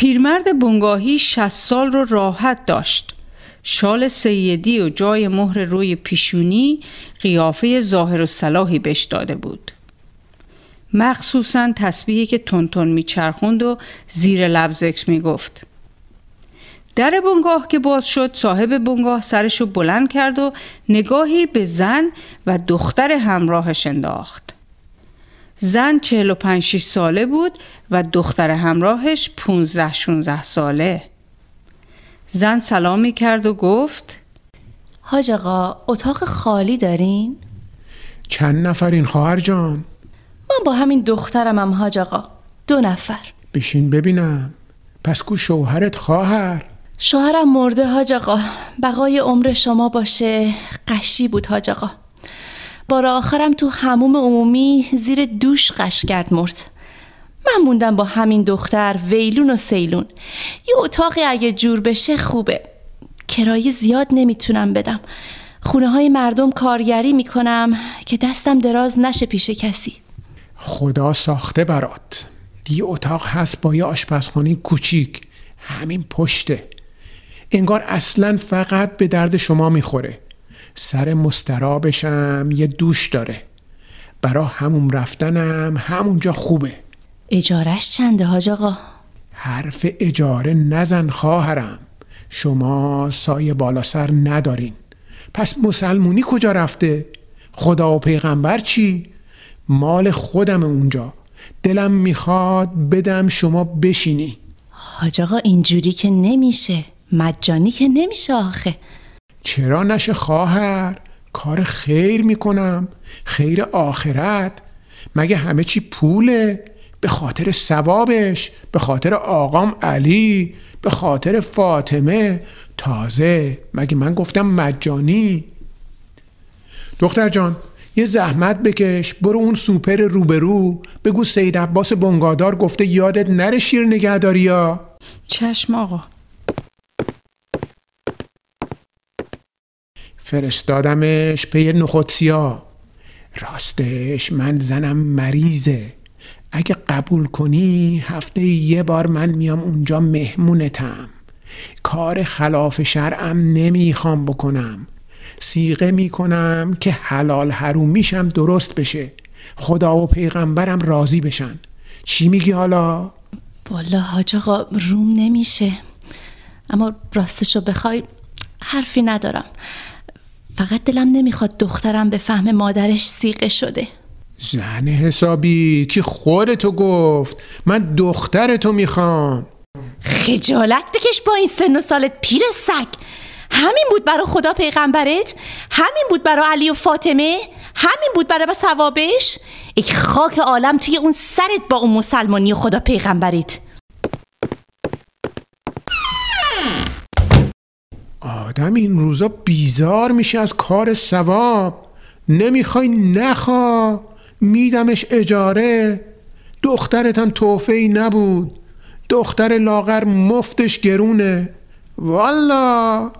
پیرمرد بنگاهی 60 سال رو راحت داشت. شال سیدی و جای مهر روی پیشونی قیافه ظاهر و صلاحی بهش داده بود. مخصوصا تسبیحی که تونتون میچرخوند و زیر لب ذکر می‌گفت. در بنگاه که باز شد صاحب بنگاه سرشو بلند کرد و نگاهی به زن و دختر همراهش انداخت. زن 45 ساله بود و دختر همراهش 15 16 ساله. زن سلامی کرد و گفت حاج آقا اتاق خالی دارین؟ چند نفرین خواهر جان؟ من با همین دخترم هم حاج آقا. دو نفر. بشین ببینم. پس کو شوهرت خواهر؟ شوهرم مرده حاج آقا. بقای عمر شما باشه. قشی بود حاج آقا. بار آخرم تو هموم عمومی زیر دوش قش کرد مرد. من موندم با همین دختر ویلون و سیلون. یه اتاقی اگه جور بشه خوبه. کرایه زیاد نمی‌تونم بدم. خونه های مردم کارگری می‌کنم که دستم دراز نشه پیش کسی. خدا ساخته برات. یه اتاق هست با یه آشپزخانه کوچیک. همین پشته. انگار اصلا فقط به درد شما می‌خوره. سر مسترابشم یه دوش داره. برا همون رفتنم همونجا خوبه. اجارش چنده حاج آقا؟ حرف اجاره نزن خواهرم. شما سایه بالا سر ندارین. پس مسلمونی کجا رفته؟ خدا و پیغمبر چی؟ مال خودم اونجا. دلم می‌خواد بدم شما بشینی. حاج آقا اینجوری که نمیشه. مجانی که نمیشه آخه. چرا نشه خواهر؟ کار خیر می‌کنم. خیر آخرت. مگه همه چی پوله؟ به خاطر ثوابش به خاطر آقام علی به خاطر فاطمه. تازه مگه من گفتم مجانی؟ دختر جان یه زحمت بکش. برو اون سوپر روبرو. بگو سید عباس بنگادار گفته یادت نره شیر نگهداری یا چشم آقا. فرستادمش پی نخودسیا راستش من زنم مریضه. اگه قبول کنی هفته یه بار من میام اونجا مهمونتم. کار خلاف شرعم نمی‌خوام بکنم. سیغه می‌کنم که حلال حرومیشم درست بشه. خدا و پیغمبرم راضی بشن. چی میگی حالا؟ والا حاج آقا روم نمیشه. اما راستشو بخوای حرفی ندارم. فقط دلم نمی‌خواد دخترم به فهم مادرش سیقه شده. زن حسابی که خودتو گفت. من دخترتو می‌خوام. خجالت بکش با این سن و سالت پیر سگ. همین بود برا خدا پیغمبرت. همین بود برا علی و فاطمه. همین بود برا ثوابش. ای خاک عالم توی اون سرت با اون مسلمانی و خدا پیغمبرت. آدم این روزا بیزار میشه از کار سواب نمی‌خوای نخوا. میدمش اجاره. دخترتم توفه ای نبود. دختر لاغر مفتش گرونه. والا!